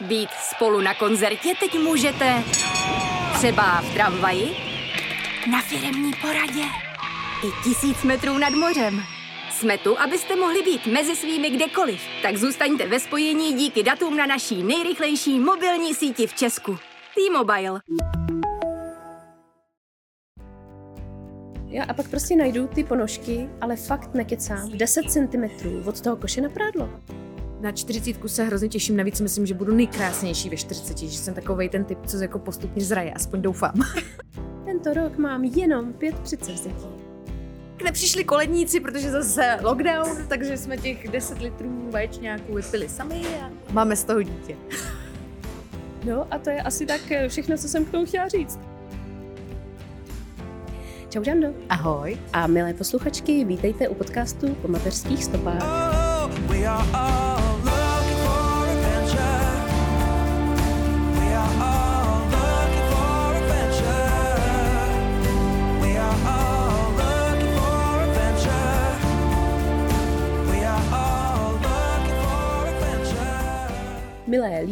Být spolu na koncertě teď můžete třeba v tramvaji, na firemní poradě i tisíc metrů nad mořem. Jsme tu, abyste mohli být mezi svými kdekoliv. Tak zůstaňte ve spojení díky datům na naší nejrychlejší mobilní síti v Česku. T-Mobile. Jo, a pak prostě najdu ty ponožky, ale fakt nekecám, 10 cm od toho koše na prádlo. Na 40 se hrozně těším, navíc myslím, že budu nejkrásnější ve 40, že jsem takovej ten typ, co jako postupně zraje, aspoň doufám. Tento rok mám jenom pět předsevzetí. Nepřišli koledníci, protože zase lockdown, takže jsme těch 10 litrů vaječňáků vypili sami a máme z toho dítě. No a to je asi tak eh, všechno, co jsem k tomu chtěla říct. Čau, Žando. Ahoj. A milé posluchačky, vítejte u podcastu po mateřských stopách. Oh, we are all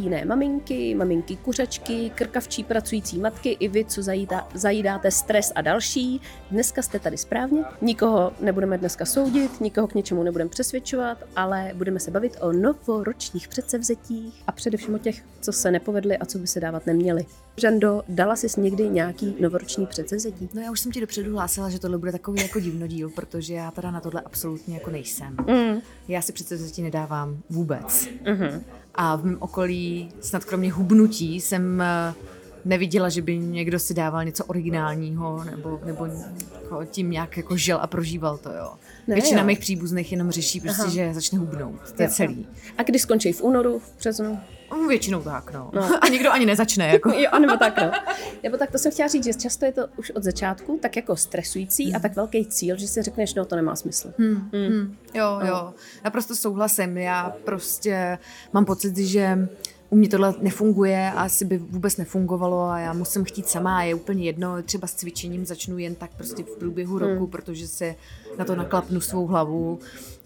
Líné maminky, maminky kuřačky, krkavčí pracující matky i vy, co zajídá, zajídáte stres a další, dneska jste tady správně. Nikoho nebudeme dneska soudit, nikoho k něčemu nebudeme přesvědčovat, ale budeme se bavit o novoročních předsevzetích a především o těch, co se nepovedly a co by se dávat neměly. Žando, dala jsi někdy nějaký novoroční předsevzetí? No já už jsem ti dopředu hlásila, že tohle bude takový jako divnodíl, protože já teda na tohle absolutně jako nejsem. Mm. Já si přece zatím nedávám vůbec. Mhm. A v mém okolí, snad kromě hubnutí, jsem eh, neviděla, že by někdo si dával něco originálního nebo, nebo jako tím nějak jako žil a prožíval to, jo. Ne, Většina jo. mých příbuzných jenom řeší prostě, Aha. že začne hubnout. To je celý. A kdy skončí v únoru, v březnu? No, Většinou tak, no. No. A nikdo ani nezačne, jako. Jo, anebo tak, no. Nebo tak to jsem chtěla říct, že často je to už od začátku tak jako stresující a tak velký cíl, že si řekneš, no to nemá smysl. Hmm, hmm. Jo, jo, naprosto souhlasím. Já prostě mám pocit, že u mě tohle nefunguje a asi by vůbec nefungovalo a já musím chtít sama a je úplně jedno, třeba s cvičením začnu jen tak prostě v průběhu roku, protože se na to naklapnu svou hlavu.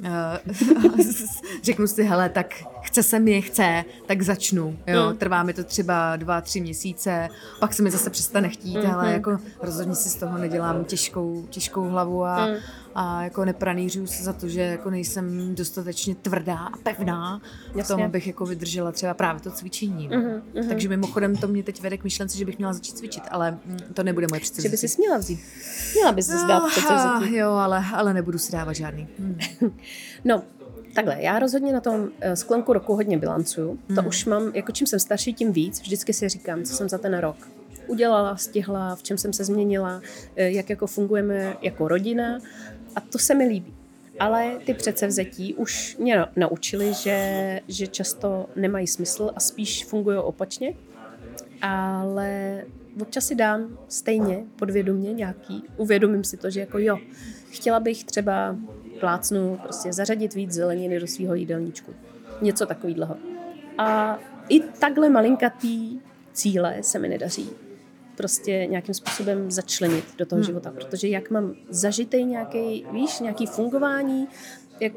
Eh, Řeknu si, hele, tak chce se mi, chce, tak začnu. Jo. Hmm. Trvá mi to třeba dva, tři měsíce, pak se mi zase přestane chtít, ale jako rozhodně si z toho nedělám těžkou, těžkou hlavu a, Hmm. a jako nepranířuju se za to, že jako nejsem dostatečně tvrdá a pevná v tom, Jasně. abych jako vydržela třeba právě to cvičení. no. Mhm, mhm. Takže mimochodem to mě teď vede k myšlence, že bych měla začít cvičit, ale mm, to nebude moje Že by si směla vzít. Měla bys si dát Ah, předsevzetí. Jo, ale, ale nebudu si dávat žádný. Hmm. No, takhle, já rozhodně na tom eh, sklenku roku hodně bilancuju. To už mám, jako čím jsem starší, tím víc. Vždycky si říkám, co jsem za ten rok udělala, stihla, v čem jsem se změnila, eh, jak jako fungujeme jako rodina a to se mi líbí. Ale ty předsevzetí už mě na- naučili, že, že často nemají smysl a spíš fungují opačně. Ale občas si dám stejně podvědomě nějaký, uvědomím si to, že jako jo, chtěla bych třeba plácnu prostě zařadit víc zeleniny do svého jídelníčku. Něco takového. A i takhle malinkatý cíle se mi nedaří prostě nějakým způsobem začlenit do toho života, protože jak mám zažitej nějaký, víš, nějaký fungování, jak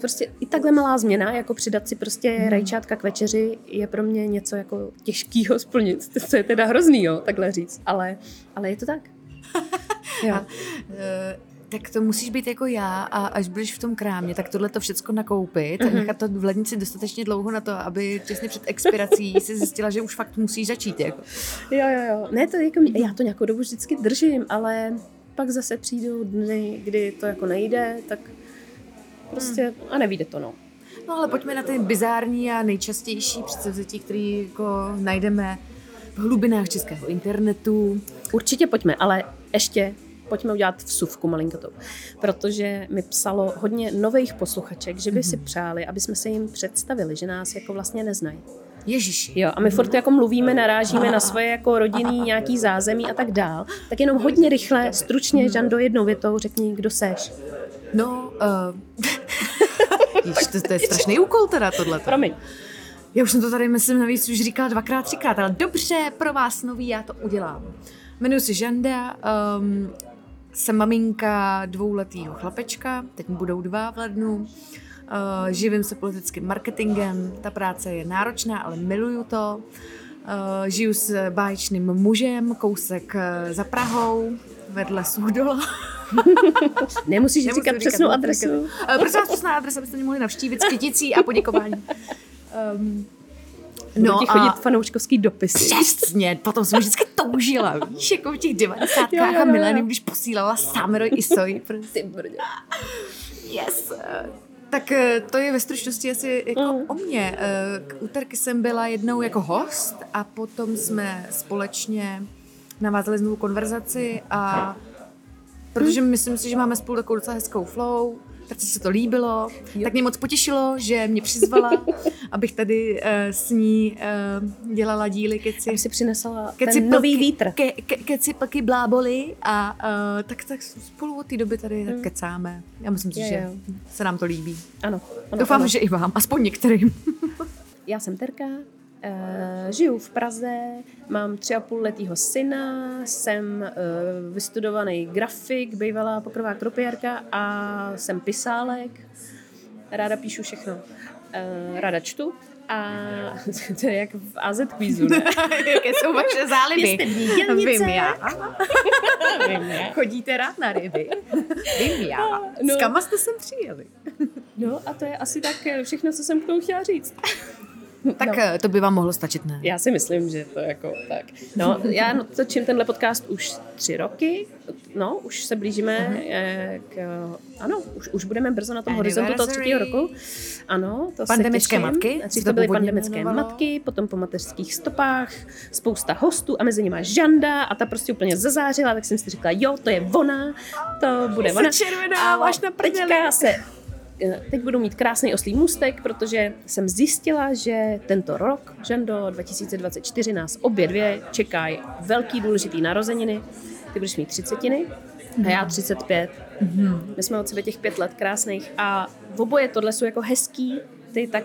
prostě i takhle malá změna, jako přidat si prostě rajčátka k večeři, je pro mě něco jako těžkýho splnit. To je teda hrozný, jo, takhle říct, ale, ale je to tak. Jo. Tak to musíš být jako já a až budeš v tom krámě, tak tohle to všecko nakoupit Mhm. a nechat to v lednici dostatečně dlouho na to, aby těsně před expirací si zjistila, že už fakt musíš začít. Jako. Jo, jo, jo. Ne, to jako, já to nějakou dobu vždycky držím, ale pak zase přijdou dny, kdy to jako nejde, tak prostě a nevíde to, no. No ale pojďme na ty bizární a nejčastější předsevzetí, které jako najdeme v hlubinách českého internetu. Určitě pojďme, ale ještě pojďme udělat vsuvku malinkatou. Protože mi psalo hodně nových posluchaček, že by si přáli, aby jsme se jim představili, že nás jako vlastně neznají. Ježiši. Jo, a my furt jako mluvíme, narážíme na svoje jako rodinný nějaký zázemí a tak dál. Tak jenom hodně rychle, stručně, Žando, jednou větou řekni, kdo seš. No, uh, Ježiš, to, to je strašný úkol teda tohle. Promiň. Já už jsem to tady, myslím, navíc už říkala dvakrát, třikrát, ale dobře, pro vás nový, já to udělám. Jmenuji se Žanda, um, jsem maminka dvouletýho chlapečka, teď mu budou dva v lednu. Uh, živím se politickým marketingem, ta práce je náročná, ale miluju to. Uh, žiju s báječným mužem, kousek uh, za Prahou, vedle Suchdola. Nemusíš říkat říkat přesnou adresu. Prosím vás, přesná adresa, abyste mě mohli navštívit s kyticí a poděkování. Um, No ti a- chodit fanouškovský dopisy. Přesně, potom jsem vždycky toužila, víš, jako v těch devadesátkách a jo. když posílala Summer i Soy, prostě. Brdě. Yes. Tak eh, to je ve stručnosti asi jako Mm. o mě. Eh, K úterky jsem byla jednou jako host a potom jsme společně navázali znovu konverzaci a protože myslím si, že máme spolu takovou docela hezkou flow, tak se to líbilo, Jo. tak mě moc potěšilo, že mě přizvala, abych tady eh, s ní eh, dělala díly keci. Aby si přinesla Keci ten nový vítr. Ke, ke, keci plky bláboli a uh, tak, tak spolu od té doby tady tak kecáme. Já myslím si, že se nám to líbí. Ano. ano Doufám, ano. že i vám, aspoň některým. Já jsem Terka, žiju v Praze, mám tři a půl letýho syna, jsem eh, vystudovaný grafik, bývalá pokrová kropěrka a jsem pisálek. Ráda píšu všechno. Eh, Ráda čtu. A to je jak v AZ quizu, ne? Jaké jsou vaše záliby? Vím já. Vím, ne? Chodíte rád na ryby? Vím já. No. S kama jste sem přijeli? No a to je asi tak eh, všechno, co jsem k tomu chtěla říct. Tak No. no. to by vám mohlo stačit, ne? Já si myslím, že to jako tak. No, já no, točím tenhle podcast už tři roky, no, už se blížíme uh-huh. k, ano, už, už budeme brzo na tom horizontu toho třetího roku. Ano, to Pandemické se těším. matky, se Dřív to to byly pandemické jmenovalo. matky, potom po mateřských stopách, spousta hostů a mezi nimi Žanda a ta prostě úplně zazářila, tak jsem si říkala, jo, to je ona, to bude Se ona. červená, máš na prdeli. teďka se eh, Teď budu mít krásný oslý můstek, protože jsem zjistila, že tento rok, Žando 2024, nás obě dvě čekají velký důležitý narozeniny. Ty budeš mít třicetiny a já 35. My jsme od sebe těch pět let krásných a v oboje tohle jsou jako hezký. Ty tak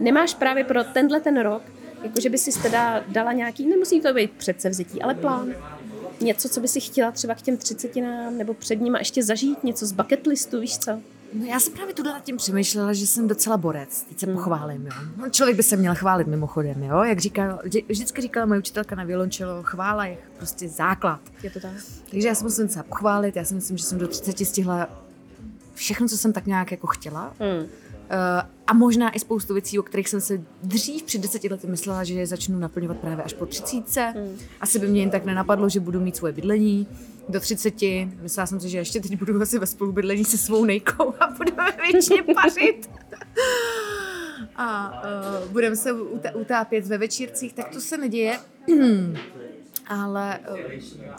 nemáš právě pro tenhle ten rok, jakože by si teda dala nějaký, nemusí to být předsevzetí, ale plán. Něco, co by si chtěla třeba k těm třicetinám nebo před nima ještě zažít, něco z bucket listu, víš co? No já jsem právě tuhle nad tím přemýšlela, že jsem docela borec. Teď se pochválím, jo. No, člověk by se měl chválit mimochodem, jo. Jak říká, vždy- vždycky říkala moje učitelka na violončelo, chvála je prostě základ. Je to tak? Takže já se musím docela pochválit, já si myslím, že jsem do 30 stihla všechno, co jsem tak nějak jako chtěla. Hmm. Uh, a možná i spoustu věcí, o kterých jsem se dřív před deseti lety myslela, že je začnu naplňovat právě až po třicítce. Hmm. Asi by mě jen tak nenapadlo, že budu mít svoje bydlení do třiceti. Myslela jsem si, že ještě teď budu asi ve spolubydlení se svou nejkou a budeme věčně pařit. a uh, budeme se utá- utápět ve večírcích, tak to se neděje. Ale uh,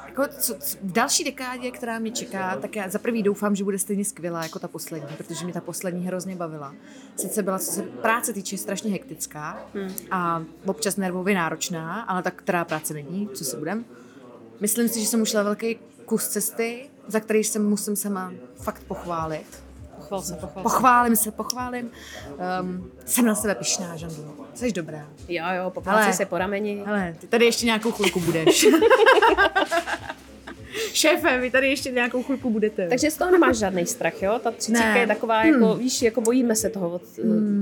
jako co, co, v další dekádě, která mě čeká, tak já za prvý doufám, že bude stejně skvělá jako ta poslední, protože mě ta poslední hrozně bavila. Sice byla, co se práce týče, strašně hektická Hmm. a občas nervově náročná, ale tak která práce není, co si budem. Myslím si, že jsem ušla velký kus cesty, za který se musím sama fakt pochválit. Pochval se, pochval se. Pochválím se, pochválím. Um, jsem na sebe pišná, Žandu. Jsi dobrá. Jo, jo, popláci se po rameni. Hele, ty tady ještě nějakou chvilku budeš. Šéfe, vy tady ještě nějakou chvilku budete. Takže z toho nemáš žádný strach, jo? Ta třicítka je taková, jako, víš, jako bojíme se toho, od,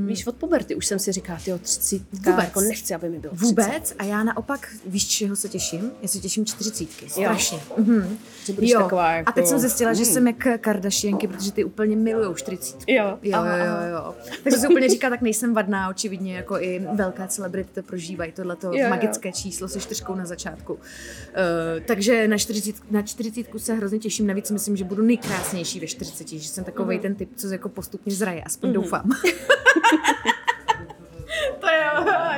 víš, od puberty. Už jsem si říkala, ty třicítka, Vůbec. jako nechci, aby mi bylo 30. Vůbec? A já naopak, víš, čeho se těším? Já se těším čtyřicítky, strašně. Mhm. Že budeš Jo. taková, jako... A teď jsem zjistila, že Hmm. jsem jak Kardashianky, protože ty úplně milujou čtyřicítku. Jo, Jo, jo, aha, jo, aha. jo. Takže si úplně říká, tak nejsem vadná, očividně, jako i velká celebrity to prožívají, tohleto Jo, jo. magické číslo se čtyřkou na začátku. Uh, takže na 40, na 40 se hrozně těším, navíc myslím, že budu nejkrásnější ve 40, že jsem takový Mhm. ten typ, co jako postupně zraje, aspoň doufám. to je,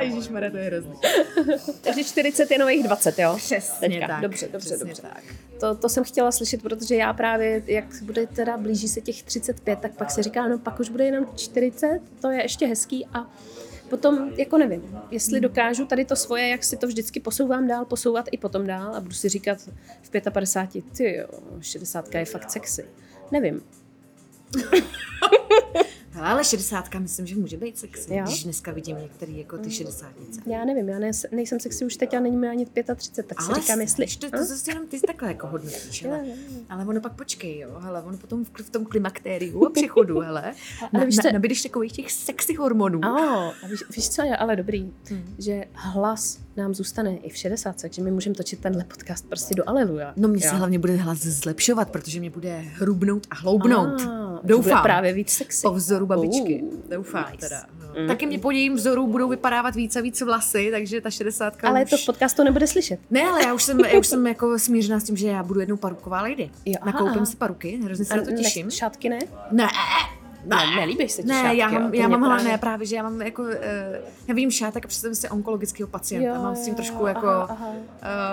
ježišmarja, to je hrozný. Takže 40 je nových 20, jo? Přesně Teďka. tak. Dobře, dobře, přesně dobře. Tak. To, to jsem chtěla slyšet, protože já právě, jak bude teda blíží se těch 35, tak pak se říká, no pak už bude jenom 40, to je ještě hezký a potom, jako nevím, jestli dokážu tady to svoje, jak si to vždycky posouvám dál, posouvat i potom dál a budu si říkat v 55, ty jo, 60 je fakt sexy. Nevím. Ale šedesátka myslím, že může být sexy, Jo? když dneska vidím některý jako ty šedesátnice. Já nevím, já ne, nejsem sexy už teď a není mi ani 35, tak si Ale říkám, jestli... to, to Hm? zase jenom ty takhle jako hodnotíš, jo, jo. Ale ono pak počkej, jo, hele, ono potom v, v tom klimaktériu a přechodu, hele, Ale na, víš na, nabídeš takových těch sexy hormonů. A, a víš, víš, co je ale dobrý? Hmm. Že hlas nám zůstane i v 60, takže my můžeme točit tenhle podcast prostě do aleluja. No mě se hlavně bude hlas zlepšovat, protože mě bude hrubnout a hloubnout. A, Doufám. Bude právě víc sexy. Po vzoru babičky. Uh, Doufám nice. teda. No. Mm. Taky mě po jejím vzoru budou vypadávat víc a víc vlasy, takže ta šedesátka Ale už... to v podcastu nebude slyšet. Ne, ale já už jsem, já už jsem jako smířená s tím, že já budu jednou paruková lady. Jo, aha, Nakoupím aha. si paruky, hrozně se A na to ne- těším. Šátky ne? Ne, Ne, nelíbíš se ti ne, šátky, já mám, já mám právě- ne, právě, že já mám jako, uh, já vidím šátek a představím si onkologického pacienta, Jo, mám s tím trošku jo, jako, aha, aha.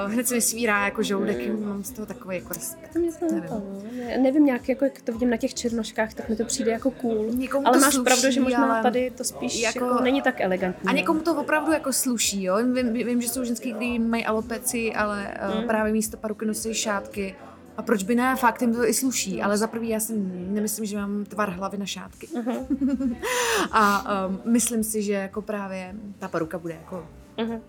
Uh, hned se mi svírá jako žoudek, mám z toho takový jako. To mě to Nevím. Ne, nevím, nějak, jako, jak to vidím na těch černoškách, tak mi to přijde jako cool. Někomu ale to máš sluší, pravdu, že možná ale tady to spíš jako, jako- není tak elegantní. A no. někomu to opravdu jako sluší, jo. Vím, vím že jsou ženský, kteří mají alopeci, ale mm. právě místo paruky nosí šátky. A proč by ne, fakt jim to i sluší, ale za prvý já si nemyslím, že mám tvar hlavy na šátky. a um, myslím si, že jako právě ta paruka bude jako mhm.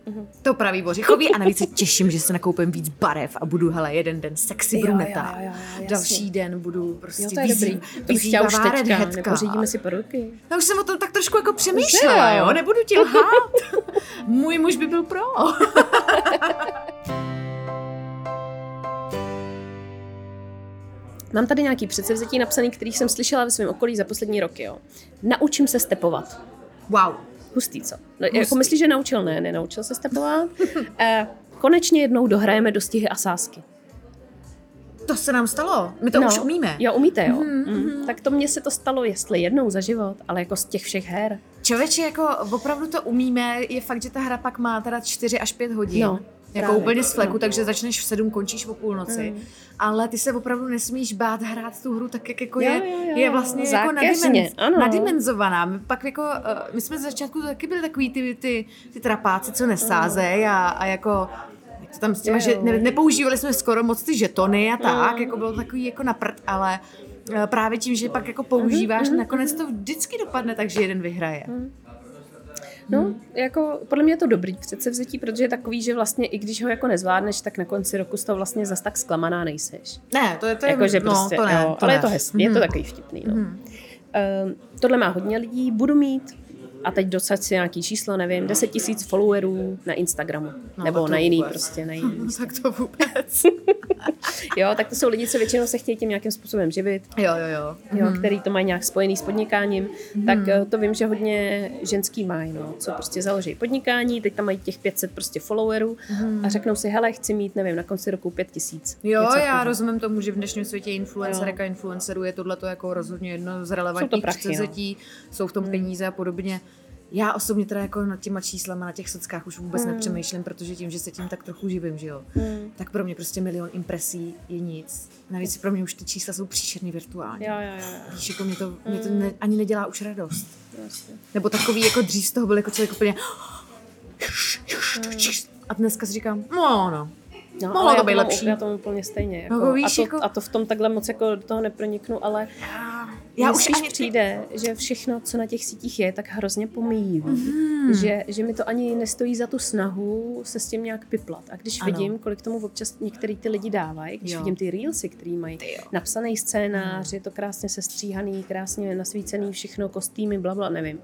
to pravý bořichový a navíc se těším, že se nakoupím víc barev a budu, hele, jeden den sexy Jo, bruneta, jo, jo, jo, jasně. další den budu prostě Jo, to je vyzý- dobrý. To už vyzývavá teďka, nepořídíme si peruky. Já už jsem o tom tak trošku jako přemýšlela, jo. jo, nebudu ti lhát. Můj muž by byl pro. Mám tady nějaký předsevzetí napsaný, který jsem slyšela ve svém okolí za poslední roky. Jo. Naučím se stepovat. Wow. Hustý, co? No, jako myslíš, že naučil? Ne, nenaučil se stepovat. Eh, konečně jednou dohrajeme dostihy a sásky. To se nám stalo. My to už umíme. Jo, umíte, jo. Mm, Tak to mně se to stalo, jestli jednou za život, ale jako z těch všech her. Člověče, jako opravdu to umíme, je fakt, že ta hra pak má teda 4 až 5 hodin. No, jako právě. úplně z fleku, No. takže začneš v 7, končíš o půlnoci. Mm. Ale ty se opravdu nesmíš bát hrát tu hru tak, jak jako Jo, je, jo, jo, je vlastně jako zákeřně, nadimenz, ano. nadimenzovaná. My pak jako, uh, my jsme z začátku taky byli takový ty, ty, ty trapáci, co nesázej a, a jako jak to tam s těma, Jo, že jo. ne, nepoužívali jsme skoro moc ty žetony a tak, Mm. jako bylo takový jako na prd, ale eh, právě tím, že pak jako používáš, nakonec to vždycky dopadne tak, že jeden vyhraje. No, jako podle mě je to dobrý předsevzetí, protože je takový, že vlastně i když ho jako nezvládneš, tak na konci roku z toho vlastně zas tak zklamaná nejseš. Ne, to je, to je, Jako, že no, prostě, to ne, jo, to ale ne. je to hezký, je to takový vtipný. No. Um, tohle má hodně lidí, budu mít a teď docať si nějaký číslo, nevím, 10 tisíc followerů na Instagramu. No, nebo na jiný vůbec. prostě, na jiný. No, tak to vůbec. Jo, tak to jsou lidi, co většinou se chtějí tím nějakým způsobem živit, jo, jo, jo. jo, který to mají nějak spojený s podnikáním, tak eh, to vím, že hodně ženský mají, no, co prostě založí podnikání, teď tam mají těch 500 prostě followerů a řeknou si, hele, chci mít, nevím, na konci roku 5 tisíc. Jo, Něco já takového. rozumím tomu, že v dnešním světě influencerek a influencerů je tohle jako rozhodně jedno z Jsou relevantních to prachy, no. jsou v tom peníze a podobně. Já osobně teda jako nad těma číslama na těch sockách už vůbec Hmm. nepřemýšlím, protože tím, že se tím tak trochu živím, že jo, Hmm. tak pro mě prostě milion impresí je nic. Navíc pro mě už ty čísla jsou příšerný virtuálně. Jo, jo, jo. Víš, jako mě to, mě to ne, ani nedělá už radost. Jasně. Nebo takový, jako dřív z toho byl jako člověk úplně... A dneska si říkám, no, no. No, Mohlo to být lepší. Já tomu úplně stejně. Jako, No, víš, a, to, jako- a to v tom takhle moc jako do toho neproniknu, ale Já už ani... přijde, že všechno, co na těch sítích je, tak hrozně pomíjím. Hmm. Že, že mi to ani nestojí za tu snahu se s tím nějak piplat. A když Ano. vidím, kolik tomu občas některý ty lidi dávají, když Jo. vidím ty reelsy, který mají napsaný scénář, je to krásně sestříhaný, krásně nasvícený, všechno, kostýmy, bla, bla, nevím,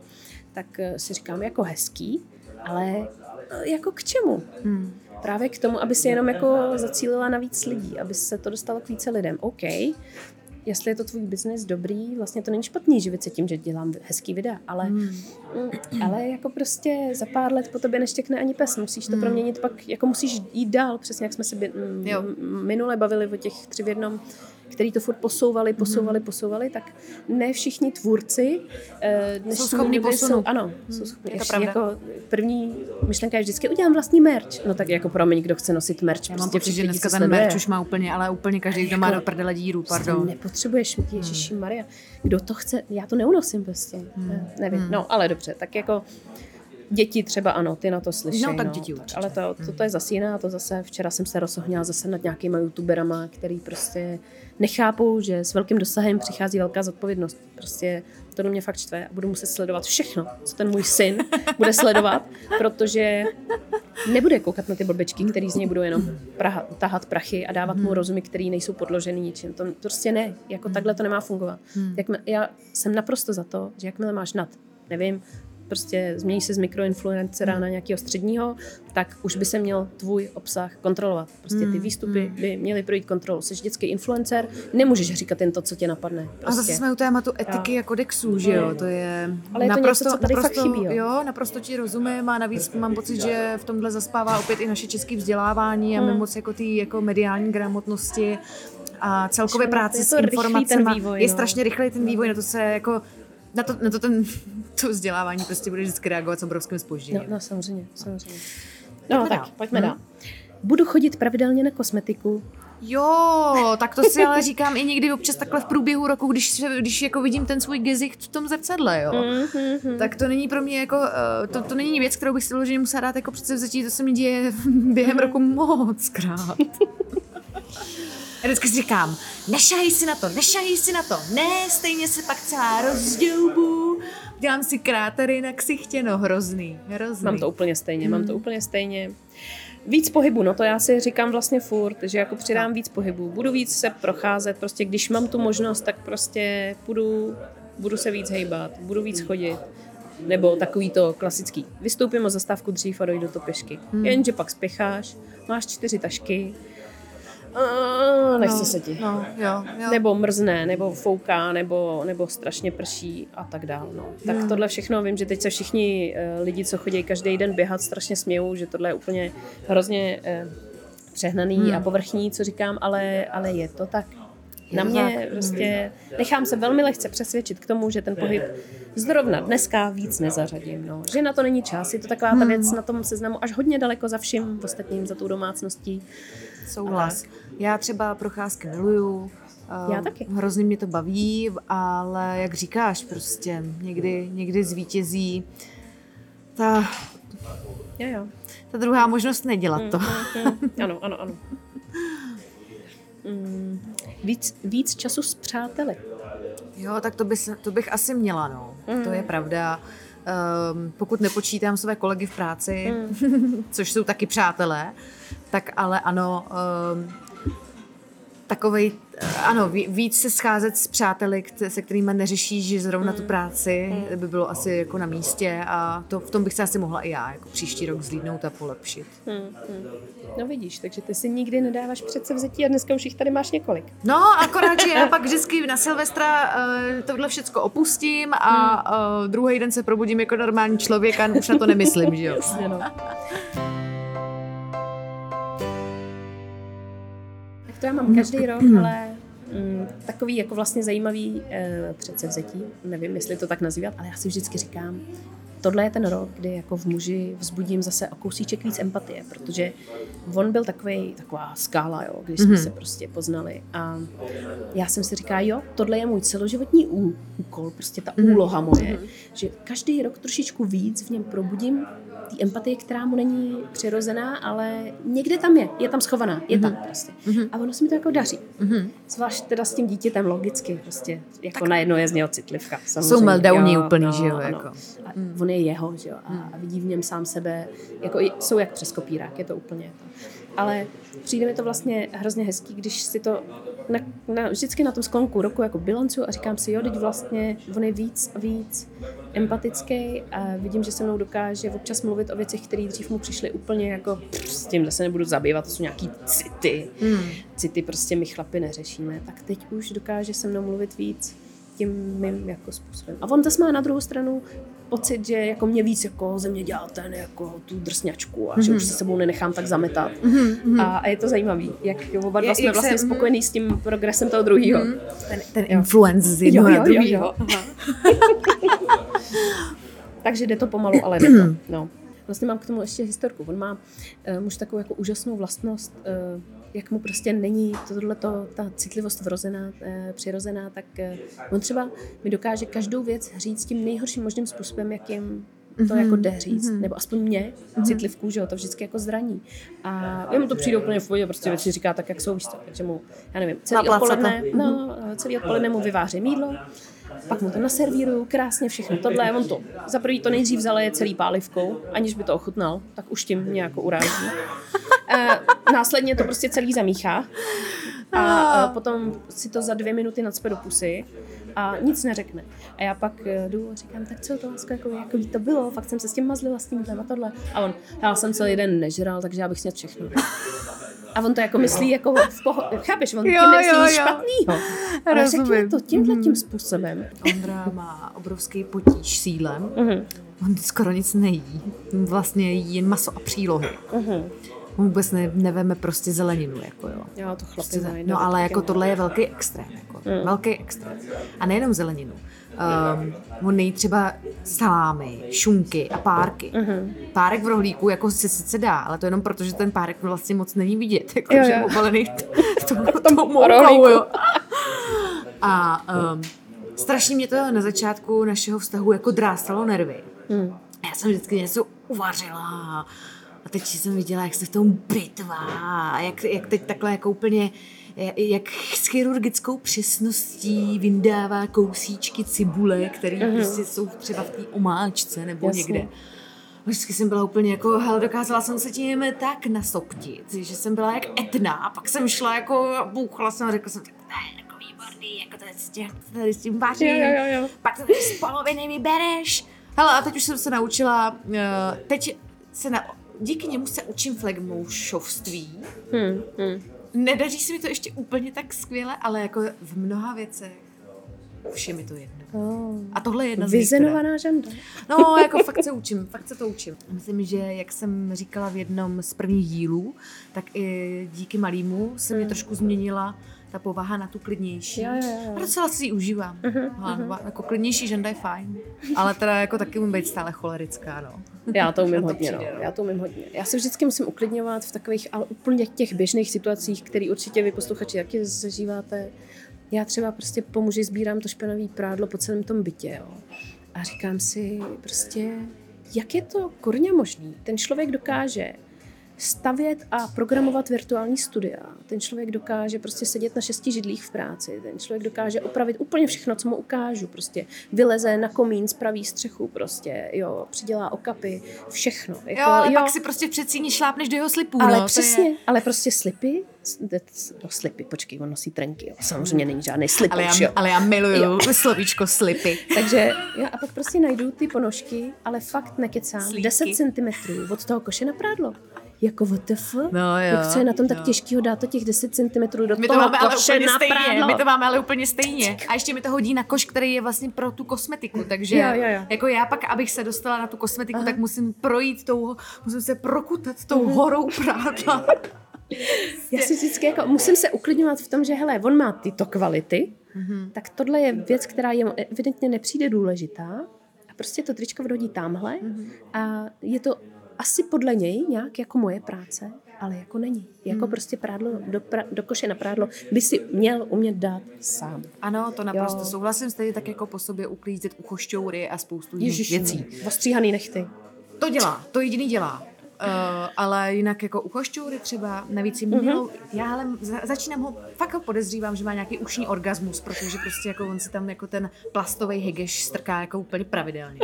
tak eh, si říkám jako hezký, ale eh, jako k čemu? Hmm. Právě k tomu, aby si jenom jako zacílila na víc lidí, aby se to dostalo k více lidem. OK, jestli je to tvůj biznis dobrý, vlastně to není špatný živit se tím, že dělám hezký videa, ale, mm, ale jako prostě za pár let po tobě neštěkne ani pes, musíš to proměnit pak, jako musíš jít dál, přesně jak jsme se bě- mm, minule bavili o těch tři v jednom, který to furt posouvali, posouvali, posouvali, tak ne všichni tvůrci eh, dnešní schopní doby posunu. Jsou, ano, jsou schopni. je to pravda. jako první myšlenka je vždycky, udělám vlastní merch. No tak jako promiň, kdo chce nosit merch. Já mám prostě pocit, všech že dneska ten sleduje. merch už má úplně, ale úplně každý, kdo má Jako- do prdele díru, Prostě pardon. nepotřebuješ mít Ježíši Maria. Kdo to chce, já to neunosím prostě. Hmm. Nevím, Hmm. no ale dobře, tak jako Děti třeba ano, ty na to slyší. No, tak děti určitě. Ale to, to, to je zase jiná, to zase včera jsem se rozohněla zase nad nějakýma youtuberama, který prostě nechápou, že s velkým dosahem přichází velká zodpovědnost. Prostě to do mě fakt štve a budu muset sledovat všechno, co ten můj syn bude sledovat, protože nebude koukat na ty blbečky, který z něj budou jenom praha, tahat prachy a dávat mu rozumy, který nejsou podložený ničím. To, prostě ne, jako takhle to nemá fungovat. Jakmile, já jsem naprosto za to, že jakmile máš nad, nevím, prostě změní se z mikroinfluencera na nějakého středního, tak už by se měl tvůj obsah kontrolovat. Prostě ty výstupy by měly projít kontrolu. Jsi vždycky influencer, nemůžeš říkat jen to, co tě napadne. Prostě. A zase jsme u tématu etiky a kodexů, že jo, to je Ale je to naprosto, něco, co tady fakt naprosto, chybí, jo. jo, naprosto ti rozumím a navíc mám pocit, že v tomhle zaspává opět i naše české vzdělávání a Hmm. my moc jako ty jako mediální gramotnosti a celkově je s rychlý informacemi. vývoj, je no. strašně rychlej ten vývoj, na to se jako na to, na to ten to vzdělávání prostě bude vždycky reagovat s obrovským spožděním. No, no samozřejmě, samozřejmě. No Pojďme tak, dál. pojďme dál. Budu chodit pravidelně na kosmetiku. Jo, tak to si ale říkám i někdy občas takhle v průběhu roku, když, když jako vidím ten svůj gezicht v tom zrcadle, jo. Mm-hmm. Tak to není pro mě jako, eh, to, to není věc, kterou bych si vyloženě musela dát jako přece vzatí, to se mi děje během roku moc krát. A vždycky si říkám, nešahej si na to, nešahej si na to, ne, stejně se pak celá rozdoubu, dělám si krátery na ksichtě, no hrozný, hrozný. Mám to úplně stejně, mám Hmm. to úplně stejně. Víc pohybu, no to já si říkám vlastně furt, že jako přidám víc pohybu. Budu víc se procházet, prostě když mám tu možnost, tak prostě půjdu, budu se víc hejbat, budu víc chodit. Nebo takový to klasický. Vystoupím o zastávku dřív a dojdu to pěšky. Hmm. Jenže pak spěcháš, máš čtyři tašky, a nechce no, se ti. No, jo, jo. Nebo mrzne, nebo fouká, nebo, nebo strašně prší a tak dál. No. Tak Hmm. tohle všechno vím, že teď se všichni eh, lidi, co chodí každý den běhat, strašně smějou, že tohle je úplně hrozně eh, přehnaný Hmm. a povrchní, co říkám, ale, ale je to tak. Na mě prostě nechám se velmi lehce přesvědčit k tomu, že ten pohyb zrovna dneska víc nezařadím. No. Že na to není čas, je to taková Hmm. ta věc na tom seznamu až hodně daleko za vším ostatním, za tou domácností. Souhlas. Já třeba procházky miluju. Já eh, taky. Hrozně mě to baví, ale jak říkáš, prostě někdy, někdy zvítězí ta, Jo, jo. ta druhá možnost nedělat to. Mm, ano, ano, ano. Mm, víc, víc času s přáteli. Jo, tak to, bys, to bych asi měla, no. To je pravda. Um, pokud nepočítám své kolegy v práci, což jsou taky přátelé, tak ale ano, um, takovej, ano, ví- víc se scházet s přáteli, se kterými neřešíš že zrovna tu práci, by bylo asi jako na místě a to, v tom bych se asi mohla i já, jako příští rok zlídnout a polepšit. Hmm. No vidíš, takže ty si nikdy nedáváš přece vzetí a dneska už jich tady máš několik. No, akorát, že já pak vždycky na Silvestra uh, tohle všecko opustím a uh, druhý den se probudím jako normální člověk a už na to nemyslím, že jo. Jasně, no. To já mám každý rok, ale mm, takový jako vlastně zajímavý eh, předsevzetí, nevím, jestli to tak nazývat, ale já si vždycky říkám, tohle je ten rok, kdy jako v muži vzbudím zase o kousíček víc empatie, protože on byl takový, taková skála, jo, když jsme Mhm. se prostě poznali a já jsem si říkala, jo, tohle je můj celoživotní úkol, prostě ta Mhm. úloha moje, že každý rok trošičku víc v něm probudím té empatie, která mu není přirozená, ale někde tam je, je tam schovaná, je tam prostě. A ono se mi to jako daří. Mhm. Zvlášť teda s tím dítětem logicky, prostě, jako najednou je z něho citlivka. samozřejmě. Jsou meltdowny úplný, no, že jo, jako. A on je jeho, že jo, a, a vidí v něm sám sebe, jako i- jsou jak přes kopírák, je to úplně to. Ale přijde mi to vlastně hrozně hezký, když si to na, na, vždycky na tom sklonku roku jako bilancu a říkám si, jo, teď vlastně on je víc a víc empatický a vidím, že se mnou dokáže občas mluvit o věcech, které dřív mu přišly úplně jako pff, s tímhle se nebudu zabývat, to jsou nějaký city. Hmm. City prostě my chlapi neřešíme, tak teď už dokáže se mnou mluvit víc tím mým jako způsobem. A on zase má na druhou stranu pocit, že jako mě víc jako ze mě dělá ten jako tu drsňačku a že Mhm. už se sebou nenechám tak zametat. A, a je to zajímavý, jak oba dva Je- jsme jak se- vlastně mhm. spokojení s tím progresem toho druhého. Ten, ten influence z jednoho na druhého. Takže jde to pomalu, ale jde to. No. Vlastně mám k tomu ještě historku. On má uh, muž takovou jako úžasnou vlastnost, uh, jak mu prostě není tohleto, ta citlivost vrozená, uh, přirozená, tak uh, on třeba mi dokáže každou věc říct tím nejhorším možným způsobem, jakým To jako jde říct. Nebo aspoň mě, citlivku, že jo, to vždycky jako zraní. A jemu to přijde úplně v pohodě, prostě věci říká tak, jak jsou, víš takže mu, já nevím, celý odpoledne, no, celý odpoledne mu vyvářím jídlo, pak mu to naservíruju, krásně všechno tohle, on to za prvý to nejdřív zaleje celý pálivkou, aniž by to ochutnal, tak už tím nějak uráží. E, následně to prostě celý zamíchá a e, potom si to za dvě minuty nadspe do pusy a nic neřekne. A já pak e, jdu a říkám, tak co to lásko, jako, jako to bylo, fakt jsem se s tím mazlila, s tímhle a tohle. A on, já jsem celý den nežral, takže já bych sněd všechno. A on to jako myslí jako v pohodě, chápeš, on tím Jo, nemyslí jo, nic jo. špatnýho. Ale řekni Rozumím. to tímhle tím způsobem. Ondra má obrovský potíž s jídlem. Mhm. On skoro nic nejí. Vlastně jí jen maso a přílohy. Mhm. On vůbec ne, neveme prostě zeleninu, jako jo. Já to Prostě, mají. no ale jako tohle je velký extrém, jako, Mm. velký extrém. A nejenom zeleninu. Um, on nejí třeba salámy, šunky a párky. Mhm. Párek v rohlíku jako se sice dá, ale to jenom proto, že ten párek vlastně moc není vidět, jako, Jo, že jo. obalený t- tou, tou moukou, rohlíku. jo. A um, strašně mě to na začátku našeho vztahu jako drástalo nervy. Hmm. Já jsem vždycky něco uvařila a teď jsem viděla, jak se v tom bitvá a jak, jak teď takhle jako úplně jak s chirurgickou přesností vyndává kousíčky cibule, které mm-hmm. prostě jsou třeba v té omáčce nebo Jasně. někde. Vždycky jsem byla úplně jako, hele, dokázala jsem se tím tak nasoptit, že jsem byla jak etna a pak jsem šla jako, a bouchla jsem a řekla jsem, tak je jako výborný, jako to je s tím, tady s tím vařím, Jo, jo, jo, jo. pak to z poloviny vybereš. Hele, a teď už jsem se naučila, eh, teď se na, díky němu se učím flegmoušovství. Hmm, hmm. Nedaří se mi to ještě úplně tak skvěle, ale jako v mnoha věcech už je mi to jedno. Oh. A tohle je jedna z nich, teda. Vyzenovaná žanda. No, jako fakt se učím, fakt se to učím. Myslím, že jak jsem říkala v jednom z prvních dílů, tak i díky malýmu se mě trošku změnila ta povaha na tu klidnější. Jo, jo, jo. A docela si ji užívám. Uh-huh, jako klidnější ženda je fajn. Ale teda jako taky můžu být stále cholerická, no. Já to umím to hodně, no. přijde, no. Já to umím hodně. Já se vždycky musím uklidňovat v takových, ale úplně těch běžných situacích, které určitě vy posluchači taky zažíváte. Já třeba prostě po muži sbírám to špinavý prádlo po celém tom bytě, jo. A říkám si prostě, jak je to korně možný? Ten člověk dokáže stavět a programovat virtuální studia. Ten člověk dokáže prostě sedět na šesti židlích v práci. Ten člověk dokáže opravit úplně všechno, co mu ukážu. Prostě vyleze na komín, spraví střechu, prostě, jo, přidělá okapy, všechno. Jako, Jo, ale pak si prostě v předsíni šlápneš do jeho slipů, ale no. to přesně, Je... ale prostě slipy, no slipy, počkej, on nosí trenky, jo. samozřejmě není žádný slip, Ale já, jo. ale já miluju slovíčko slipy. Takže já a pak prostě najdu ty ponožky, ale fakt nekecám, Slípky. 10 cm od toho koše na prádlo. Jako WTF? No jo, Jak co je na tom tak jo. těžkého dát to těch 10 cm do My to toho máme ale koše úplně na stejně, prádlo? my to máme ale úplně stejně. A ještě mi to hodí na koš, který je vlastně pro tu kosmetiku, takže Jo, jo, jo. jako já pak, abych se dostala na tu kosmetiku, Aha. tak musím projít tou, musím se prokutat tou horou prádla. Já si vždycky jako, musím se uklidňovat v tom, že hele, on má tyto kvality, mm-hmm. tak tohle je věc, která je evidentně nepřijde důležitá a prostě to tričko vrodí tamhle mm-hmm. a je to asi podle něj nějak jako moje práce, ale jako není. Jako mm. prostě prádlo do, pra, do koše na prádlo by si měl umět dát sám. Ano, to naprosto Jo. souhlasím, stejně tak jako po sobě uklízet uchošťoury a spoustu jiných věcí. Ostříhaný nechty. To dělá, to jediný dělá. Uh, ale jinak jako uchošťoury třeba, navíc jim mělo, já ale za, začínám ho, fakt ho podezřívám, že má nějaký ušní orgasmus, protože prostě jako on si tam jako ten plastový hegeš strká jako úplně pravidelně.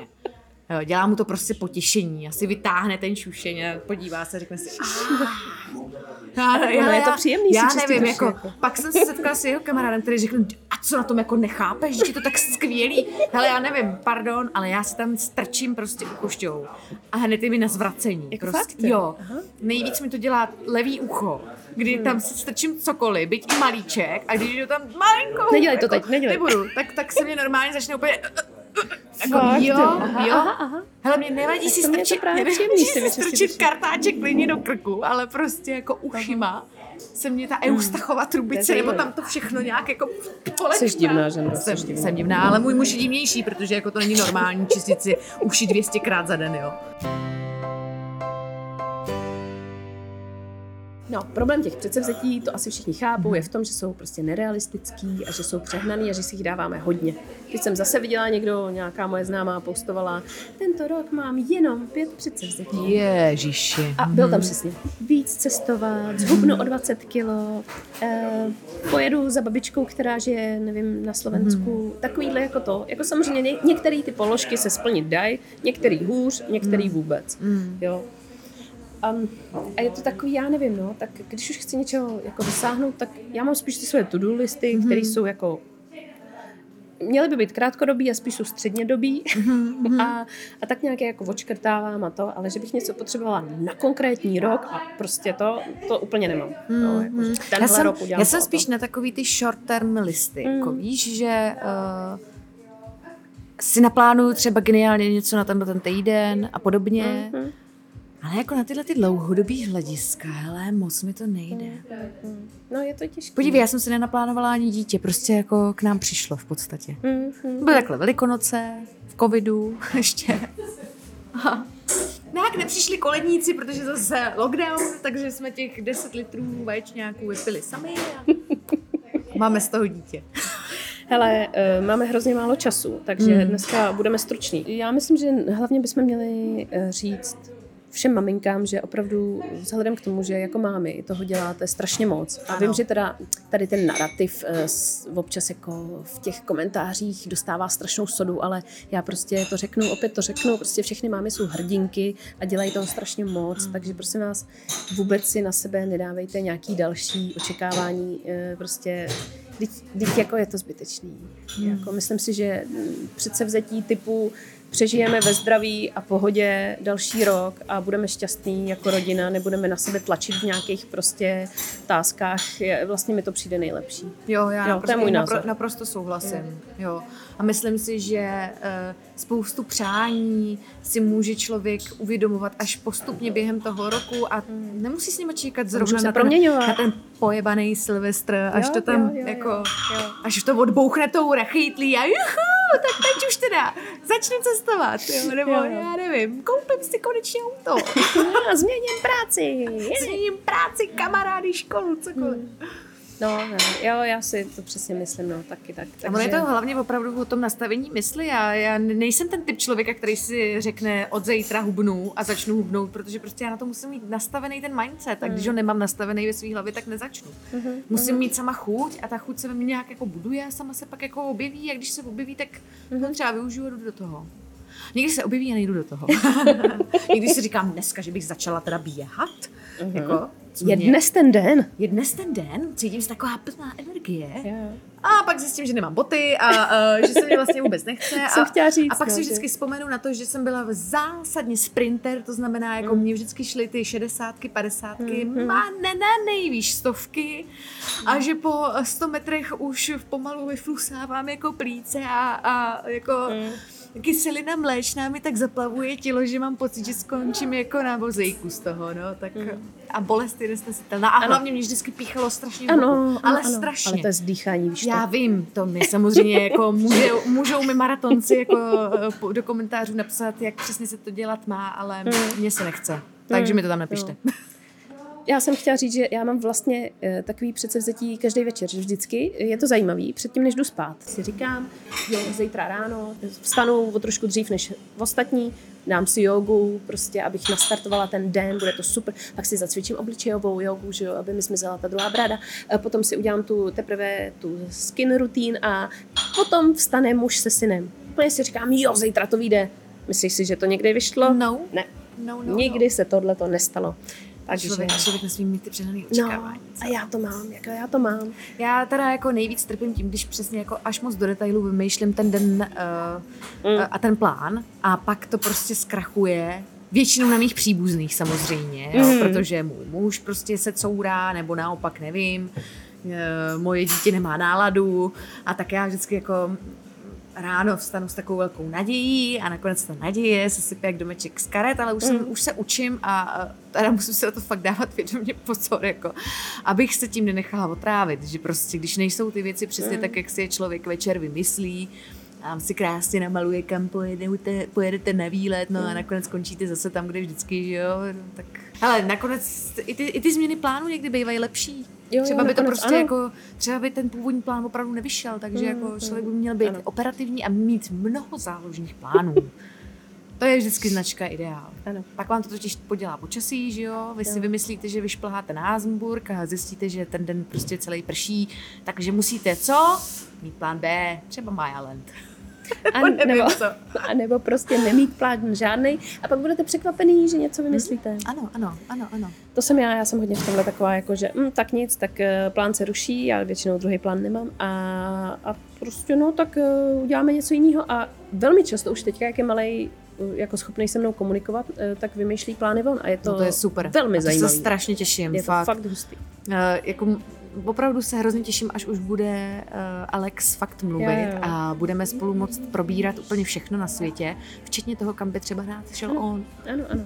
Dělá mu to prostě potěšení, asi vytáhne ten šušeň a podívá se, řekne si, já, Ale je to příjemný já si čistit nevím, jako, jako. pak jsem se setkala s jeho kamarádem, který řekl, a co na tom jako nechápeš, že je to tak skvělý. Hele, já nevím, pardon, ale já si tam strčím prostě ukošťou a hned je mi na zvracení. Jako prostě, fakt, jo? jo. Nejvíc mi to dělá levý ucho, kdy Hmm. tam si strčím cokoliv, byť i malíček, a když jdu tam malinko, Nedělej to teď, nedělej. Nebudu, tak, tak se mě normálně začne úplně jako, Fakt, jo, jo? Aha, jo. aha, aha. Hele, mě nevadí si strčit, nevadí si strčit kartáček klidně do krku, ale prostě jako ušima se mě ta Eustachova trubice, nebo tam to všechno nějak jako polečká. Jsi divná žena, Jsem, jsi divná. jsem divná, ale můj muž je divnější, protože jako to není normální čistit si uši 200krát za den, jo. No, problém těch předsevzetí, to asi všichni chápou, je v tom, že jsou prostě nerealistický a že jsou přehnaný a že si jich dáváme hodně. Teď jsem zase viděla někdo, nějaká moje známá postovala, tento rok mám jenom pět předsevzetí. Ježiši. A byl tam přesně víc cestovat, zhubnu o 20 kilo, eh, pojedu za babičkou, která žije, nevím, na Slovensku, takovýhle jako to. Jako samozřejmě ně, některé ty položky se splnit dají, některý hůř, některý vůbec. Jo. A, a je to takový, já nevím, no, tak když už chci něčeho jako dosáhnout, tak já mám spíš ty své to-do listy, mm-hmm. které jsou jako měly by být krátkodobý a spíš jsou střednědobý Mhm, a, a tak nějak jako očkrtávám a to, ale že bych něco potřebovala na konkrétní rok a prostě to, to úplně nemám. No, jako, že já jsem, rok udělám já jsem spíš na takový ty short term listy. Mm. Jako víš, že uh, si naplánuju třeba geniálně něco na tenhle ten týden a podobně. Mhm. Ale jako na tyhle ty dlouhodobý hlediska, hele, moc mi to nejde. No je to těžké. Podívej, já jsem si nenaplánovala ani dítě, prostě jako k nám přišlo v podstatě. Mhm. Byly takhle velikonoce, v covidu ještě. A nějak nepřišli koledníci, protože zase lockdown, takže jsme těch 10 litrů vaječňáků vypili sami a máme z toho dítě. Hele, eh, máme hrozně málo času, takže Mm. dneska budeme struční. Já myslím, že hlavně bychom měli eh, říct všem maminkám, že opravdu vzhledem k tomu, že jako mámy toho děláte strašně moc. A Ano. vím, že teda tady ten narrativ eh, občas jako v těch komentářích dostává strašnou sodu, ale já prostě to řeknu, opět to řeknu, prostě všechny mámy jsou hrdinky a dělají toho strašně moc, takže prosím vás, vůbec si na sebe nedávejte nějaký další očekávání, eh, prostě Teď, teď jako je to zbytečný. Jako myslím si, že mm, předsevzetí typu přežijeme ve zdraví a pohodě další rok a budeme šťastní jako rodina, nebudeme na sebe tlačit v nějakých prostě táskách, je, vlastně mi to přijde nejlepší. Jo, já Jo, to je můj názor. naprosto souhlasím. Jo. A myslím si, že uh, spoustu přání si může člověk uvědomovat až postupně během toho roku a nemusí s nimi čekat zrovna se na ten, na ten pojebaný Silvestr, až Jo, to tam jo, jo, jako, jo. až to odbouchne tou rachýtlí a juchu, tak teď už teda začnu cestovat, jo, nebo Jo, jo. já nevím, koupím si konečně auto, A změním práci. změním práci, kamarády, školu, cokoliv. No, no, jo, já si to přesně myslím, no, taky tak. A ono je to hlavně opravdu o tom nastavení mysli. Já, já nejsem ten typ člověka, který si řekne od zítra hubnu a začnu hubnout, protože prostě já na to musím mít nastavený ten mindset. A když ho nemám nastavený ve své hlavě, tak nezačnu. Musím mít sama chuť a ta chuť se ve mně nějak jako buduje a sama se pak jako objeví a když se objeví, tak ho třeba využiju a jdu do toho. Někdy se objeví a nejdu do toho. Někdy si říkám dneska, že bych začala teda běhat. Jako, co Je mě- dnes ten den. je dnes ten den, cítím se taková plná energie. Jo. A pak zjistím, že nemám boty a uh, že se mě vlastně vůbec nechce. A, chtěla říct, a pak no, si vždycky vzpomenu na to, že jsem byla zásadně sprinter, to znamená, jako Mm. mě vždycky šly ty šedesátky, padesátky, Mm-hmm. má ne na nejvýš stovky a že po 100 metrech už pomalu vyflusávám jako plíce a, a jako Mm. Kyselina mléčná mi tak zaplavuje tělo, že mám pocit, že skončím jako na vozejku z toho, no, tak a bolest je nesnesitelná a Mm. Ano. hlavně mě vždycky píchalo strašně Ano, ano, ale ano. strašně. Ale to je zdýchání, víš Já to. vím, to mi samozřejmě jako můžou, můžou mi maratonci jako eh, do komentářů napsat, jak přesně se to dělat má, ale mně se nechce. Takže mi to tam napište. Já jsem chtěla říct, že já mám vlastně eh, takový předsevzetí každý večer, že vždycky je to zajímavý. Předtím, než jdu spát, si říkám, jo, zítra ráno vstanu o trošku dřív než ostatní, dám si jogu, prostě, abych nastartovala ten den, bude to super. Pak si zacvičím obličejovou jogu, že jo, aby mi zmizela ta druhá bráda. A potom si udělám tu teprve tu skin rutín a potom vstane muž se synem. Úplně si říkám, jo, zítra to vyjde. Myslíš si, že to někdy vyšlo? No. Ne, No, no, nikdy se tohle to nestalo. Takže... Člověk, člověk nesmí mít ty přehnané No, očekávání. a já to mám, jako já to mám. Já teda jako nejvíc trpím tím, když přesně jako až moc do detailu vymýšlím ten den uh, mm. a ten plán a pak to prostě zkrachuje Většinou na mých příbuzných samozřejmě, jo, Mm. protože můj muž prostě se courá, nebo naopak nevím, e, moje dítě nemá náladu a tak já vždycky jako ráno vstanu s takovou velkou nadějí a nakonec ta naděje se sype jak domeček z karet, ale už, jsem, už se učím a teda musím se na to fakt dávat vědomě pozor, jako, abych se tím nenechala otrávit, že prostě když nejsou ty věci přesně tak, jak si je člověk večer vymyslí, Tam si krásně namaluje, kam pojedete, pojedete na výlet, no a nakonec skončíte zase tam, kde vždycky, že jo, no, tak... Ale nakonec i ty, i ty změny plánu někdy bývají lepší. Jo, třeba jo, by to prostě ano. jako, třeba by ten původní plán opravdu nevyšel, takže jako člověk by měl být ano. operativní a mít mnoho záložních plánů. To je vždycky značka ideál. Ano. Pak vám to totiž podělá počasí, že jo? Vy si vymyslíte, že vyšplháte na Hazmburg a zjistíte, že ten den prostě celý prší, takže musíte co? Mít plán B, třeba Mayaland. A, nebo, co. a nebo prostě nemít plán žádný a pak budete překvapený, že něco vymyslíte. Ano, ano, ano, ano. To jsem já, já jsem hodně v tomhle taková, jako že hm, tak nic, tak eh, plán se ruší, já většinou druhý plán nemám a, a prostě no, tak eh, uděláme něco jiného a velmi často už teďka, jak je malej, eh, jako schopný se mnou komunikovat, tak vymýšlí plány on a je to, No to je super. velmi A to zajímavé. se strašně těším, je to fakt. fakt hustý. Eh, jako opravdu se hrozně těším, až už bude uh, Alex fakt mluvit Jo, jo, jo. a budeme spolu moct probírat úplně všechno na světě, včetně toho, kam by třeba rád šel Ano. on. Ano, ano.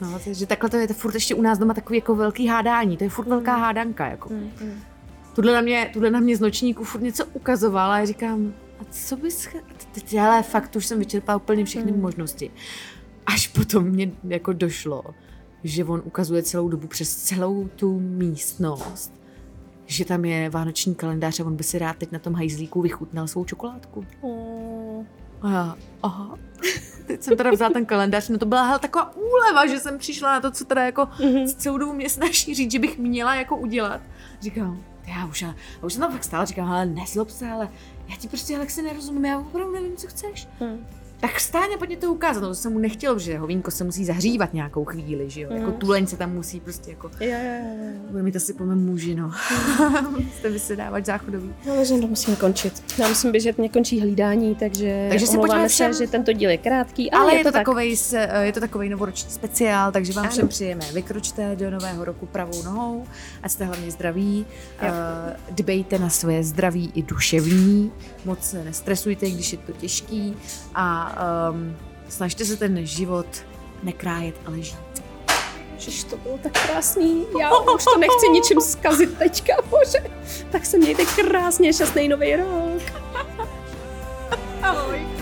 No, takže takhle to je to furt ještě u nás doma takový jako velký hádání, to je furt velká hádanka. Jako. Mm, mm. Tuhle, na mě, tuhle na mě z nočníku furt něco ukazovala a já říkám, a co bys... Teď, ale fakt už jsem vyčerpala úplně všechny Hmm. možnosti. Až potom mě jako došlo, že on ukazuje celou dobu přes celou tu místnost, že tam je vánoční kalendář a on by si rád teď na tom hajzlíku vychutnal svou čokoládku. Oh. A já, aha. Teď jsem teda vzala ten kalendář, no to byla hele, taková úleva, že jsem přišla na to, co teda jako Mhm. celou dobu mě snaží říct, že bych měla jako udělat. Říkám, já už, já už jsem tam fakt stála, říkám, ale nezlob se, ale já ti prostě Alexi nerozumím, já opravdu nevím, co chceš. Hm. Tak stáň a pojď to ukázat, no to jsem mu nechtěl, protože hovínko se musí zahřívat nějakou chvíli, že jo, jako Mhm. tuleň se tam musí prostě jako, Jo, jo, jo. bude mít asi po mém muži, no. Jste vysedávat záchodový. No, že to musíme končit. Já musím běžet, mě končí hlídání, takže, Takže si pojďme se, všem- že tento díl je krátký, ale, Ale je, je to, tak. takovej, se- je to takový novoroční speciál, takže vám Ano. všem přejeme. Vykročte do nového roku pravou nohou, ať jste hlavně zdraví. Jo. Uh, dbejte na své zdraví i duševní, moc se nestresujte, když je to těžký a um, snažte se ten život nekrájet, ale žít. Ježiš, to bylo tak krásný. Já už to nechci ničím zkazit teďka, bože. Tak se mějte krásně, šťastný nový rok. Ahoj.